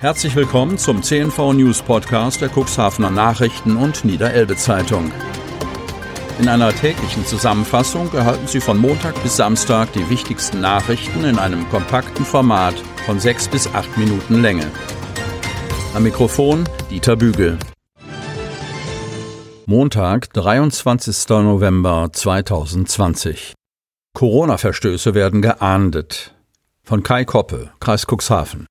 Herzlich willkommen zum CNV News Podcast der Cuxhavener Nachrichten und Niederelbe Zeitung. In einer täglichen Zusammenfassung erhalten Sie von Montag bis Samstag die wichtigsten Nachrichten in einem kompakten Format von sechs bis acht Minuten Länge. Am Mikrofon Dieter Bügel. Montag, 23. November 2020. Corona-Verstöße werden geahndet. Von Kai Koppe, Kreis Cuxhaven.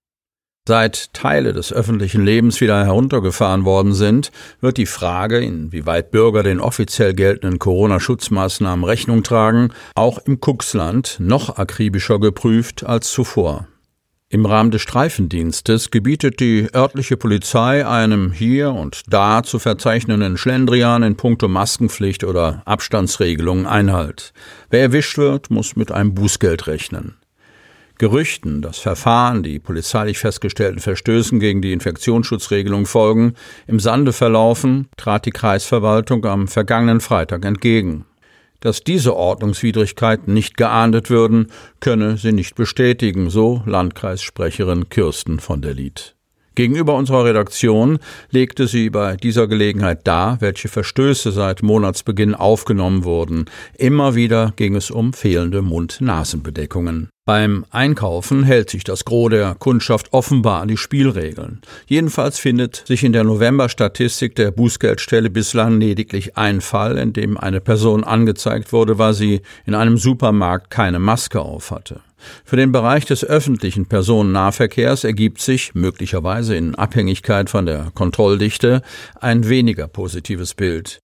Seit Teile des öffentlichen Lebens wieder heruntergefahren worden sind, wird die Frage, inwieweit Bürger den offiziell geltenden Corona-Schutzmaßnahmen Rechnung tragen, auch im Cuxland noch akribischer geprüft als zuvor. Im Rahmen des Streifendienstes gebietet die örtliche Polizei einem hier und da zu verzeichnenden Schlendrian in puncto Maskenpflicht oder Abstandsregelungen Einhalt. Wer erwischt wird, muss mit einem Bußgeld rechnen. Gerüchten, dass Verfahren, die polizeilich festgestellten Verstößen gegen die Infektionsschutzregelung folgen, im Sande verlaufen, trat die Kreisverwaltung am vergangenen Freitag entgegen. Dass diese Ordnungswidrigkeiten nicht geahndet würden, könne sie nicht bestätigen, so Landkreissprecherin Kirsten von der Lied. Gegenüber unserer Redaktion legte sie bei dieser Gelegenheit dar, welche Verstöße seit Monatsbeginn aufgenommen wurden. Immer wieder ging es um fehlende Mund-Nasen-Bedeckungen. Beim Einkaufen hält sich das Gros der Kundschaft offenbar an die Spielregeln. Jedenfalls findet sich in der November-Statistik der Bußgeldstelle bislang lediglich ein Fall, in dem eine Person angezeigt wurde, weil sie in einem Supermarkt keine Maske aufhatte. Für den Bereich des öffentlichen Personennahverkehrs ergibt sich, möglicherweise in Abhängigkeit von der Kontrolldichte, ein weniger positives Bild.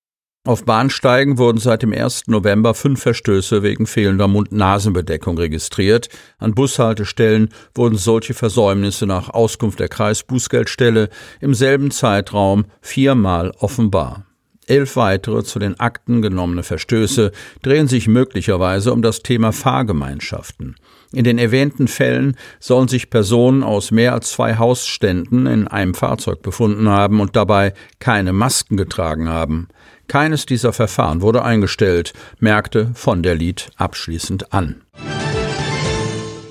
Auf Bahnsteigen wurden seit dem 1. November fünf Verstöße wegen fehlender Mund-Nasen-Bedeckung registriert. An Bushaltestellen wurden solche Versäumnisse nach Auskunft der Kreisbußgeldstelle im selben Zeitraum viermal offenbar. Elf weitere zu den Akten genommene Verstöße drehen sich möglicherweise um das Thema Fahrgemeinschaften. In den erwähnten Fällen sollen sich Personen aus mehr als zwei Hausständen in einem Fahrzeug befunden haben und dabei keine Masken getragen haben. Keines dieser Verfahren wurde eingestellt, merkte von der Lied abschließend an.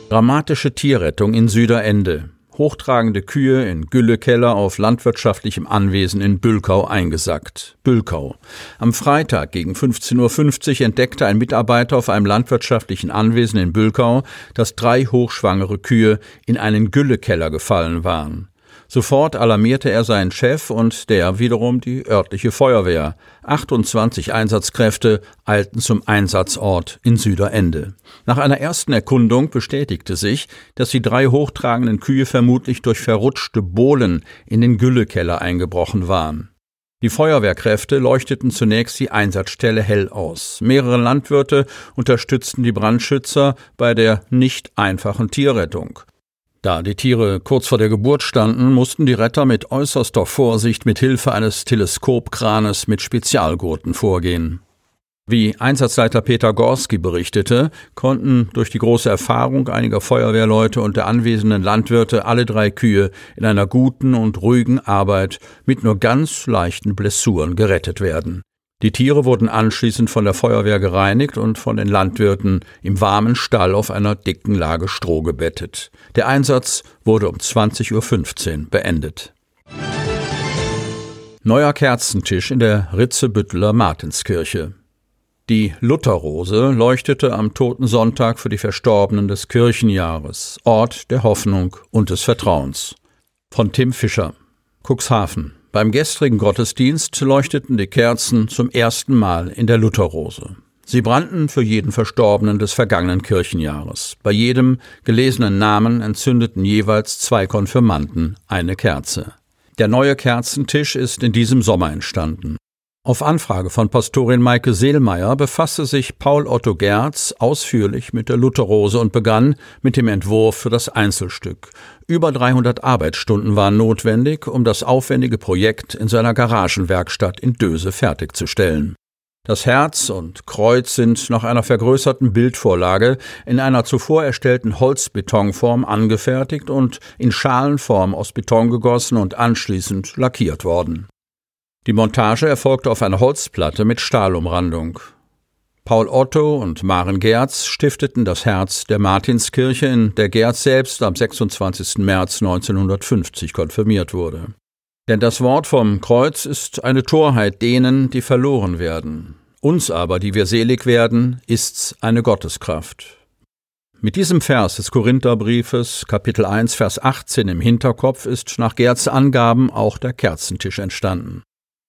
Dramatische Tierrettung in Süderende hochtragende Kühe in Güllekeller auf landwirtschaftlichem Anwesen in Bülkau eingesackt. Bülkau. Am Freitag gegen 15.50 Uhr entdeckte ein Mitarbeiter auf einem landwirtschaftlichen Anwesen in Bülkau, dass drei hochschwangere Kühe in einen Güllekeller gefallen waren. Sofort alarmierte er seinen Chef und der wiederum die örtliche Feuerwehr. 28 Einsatzkräfte eilten zum Einsatzort in Süderende. Nach einer ersten Erkundung bestätigte sich, dass die drei hochtragenden Kühe vermutlich durch verrutschte Bohlen in den Güllekeller eingebrochen waren. Die Feuerwehrkräfte leuchteten zunächst die Einsatzstelle hell aus. Mehrere Landwirte unterstützten die Brandschützer bei der nicht einfachen Tierrettung. Da die Tiere kurz vor der Geburt standen, mussten die Retter mit äußerster Vorsicht mit Hilfe eines Teleskopkranes mit Spezialgurten vorgehen. Wie Einsatzleiter Peter Gorski berichtete, konnten durch die große Erfahrung einiger Feuerwehrleute und der anwesenden Landwirte alle drei Kühe in einer guten und ruhigen Arbeit mit nur ganz leichten Blessuren gerettet werden. Die Tiere wurden anschließend von der Feuerwehr gereinigt und von den Landwirten im warmen Stall auf einer dicken Lage Stroh gebettet. Der Einsatz wurde um 20.15 Uhr beendet. Neuer Kerzentisch in der Ritzebütteler Martinskirche. Die Lutherrose leuchtete am Toten Sonntag für die Verstorbenen des Kirchenjahres, Ort der Hoffnung und des Vertrauens. Von Tim Fischer, Cuxhaven. Beim gestrigen Gottesdienst leuchteten die Kerzen zum ersten Mal in der Lutherrose. Sie brannten für jeden Verstorbenen des vergangenen Kirchenjahres. Bei jedem gelesenen Namen entzündeten jeweils zwei Konfirmanden eine Kerze. Der neue Kerzentisch ist in diesem Sommer entstanden. Auf Anfrage von Pastorin Maike Seelmeier befasste sich Paul Otto Gerz ausführlich mit der Lutherrose und begann mit dem Entwurf für das Einzelstück. Über 300 Arbeitsstunden waren notwendig, um das aufwendige Projekt in seiner Garagenwerkstatt in Döse fertigzustellen. Das Herz und Kreuz sind nach einer vergrößerten Bildvorlage in einer zuvor erstellten Holzbetonform angefertigt und in Schalenform aus Beton gegossen und anschließend lackiert worden. Die Montage erfolgte auf einer Holzplatte mit Stahlumrandung. Paul Otto und Maren Gerz stifteten das Herz der Martinskirche, in der Gerz selbst am 26. März 1950 konfirmiert wurde. Denn das Wort vom Kreuz ist eine Torheit denen, die verloren werden. Uns aber, die wir selig werden, ist's eine Gotteskraft. Mit diesem Vers des Korintherbriefes, Kapitel 1, Vers 18 im Hinterkopf, ist nach Gerz Angaben auch der Kerzentisch entstanden.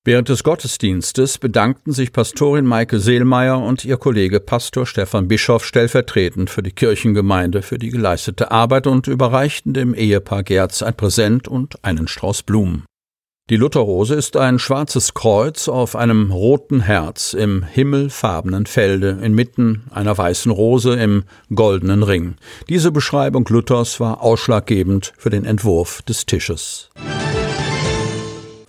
Während des Gottesdienstes bedankten sich Pastorin Maike Seelmeier und ihr Kollege Pastor Stefan Bischof stellvertretend für die Kirchengemeinde für die geleistete Arbeit und überreichten dem Ehepaar Gerz ein Präsent und einen Strauß Blumen. Die Lutherrose ist ein schwarzes Kreuz auf einem roten Herz im himmelfarbenen Felde inmitten einer weißen Rose im goldenen Ring. Diese Beschreibung Luthers war ausschlaggebend für den Entwurf des Tisches.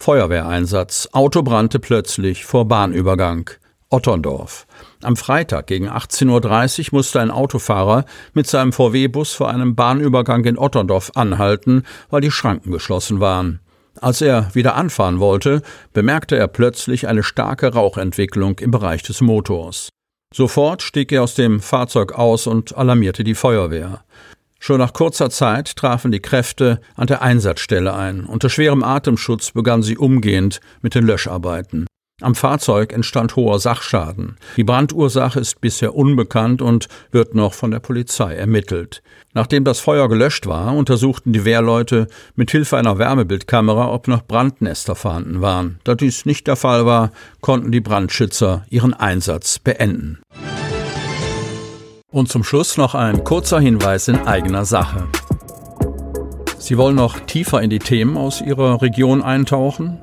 Feuerwehreinsatz. Auto brannte plötzlich vor Bahnübergang. Otterndorf. Am Freitag gegen 18.30 Uhr musste ein Autofahrer mit seinem VW-Bus vor einem Bahnübergang in Otterndorf anhalten, weil die Schranken geschlossen waren. Als er wieder anfahren wollte, bemerkte er plötzlich eine starke Rauchentwicklung im Bereich des Motors. Sofort stieg er aus dem Fahrzeug aus und alarmierte die Feuerwehr. Schon nach kurzer Zeit trafen die Kräfte an der Einsatzstelle ein. Unter schwerem Atemschutz begannen sie umgehend mit den Löscharbeiten. Am Fahrzeug entstand hoher Sachschaden. Die Brandursache ist bisher unbekannt und wird noch von der Polizei ermittelt. Nachdem das Feuer gelöscht war, untersuchten die Wehrleute mit Hilfe einer Wärmebildkamera, ob noch Brandnester vorhanden waren. Da dies nicht der Fall war, konnten die Brandschützer ihren Einsatz beenden. Und zum Schluss noch ein kurzer Hinweis in eigener Sache. Sie wollen noch tiefer in die Themen aus Ihrer Region eintauchen?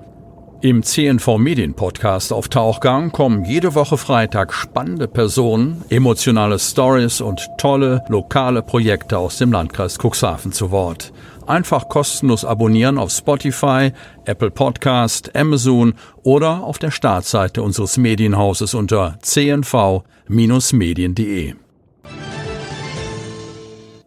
Im CNV Medien Podcast auf Tauchgang kommen jede Woche Freitag spannende Personen, emotionale Stories und tolle lokale Projekte aus dem Landkreis Cuxhaven zu Wort. Einfach kostenlos abonnieren auf Spotify, Apple Podcast, Amazon oder auf der Startseite unseres Medienhauses unter cnv-medien.de.